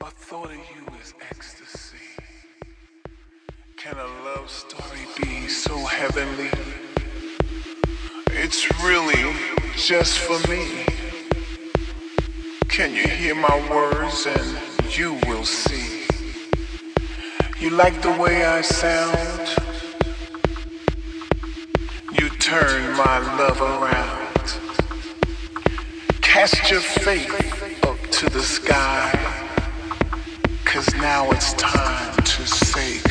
But thought of you is ecstasy. Can a love story be so heavenly? It's really just for me. Can you hear my words and you will see? You like the way I sound? You turn my love around. Cast your faith up to the sky. Cause now it's time to say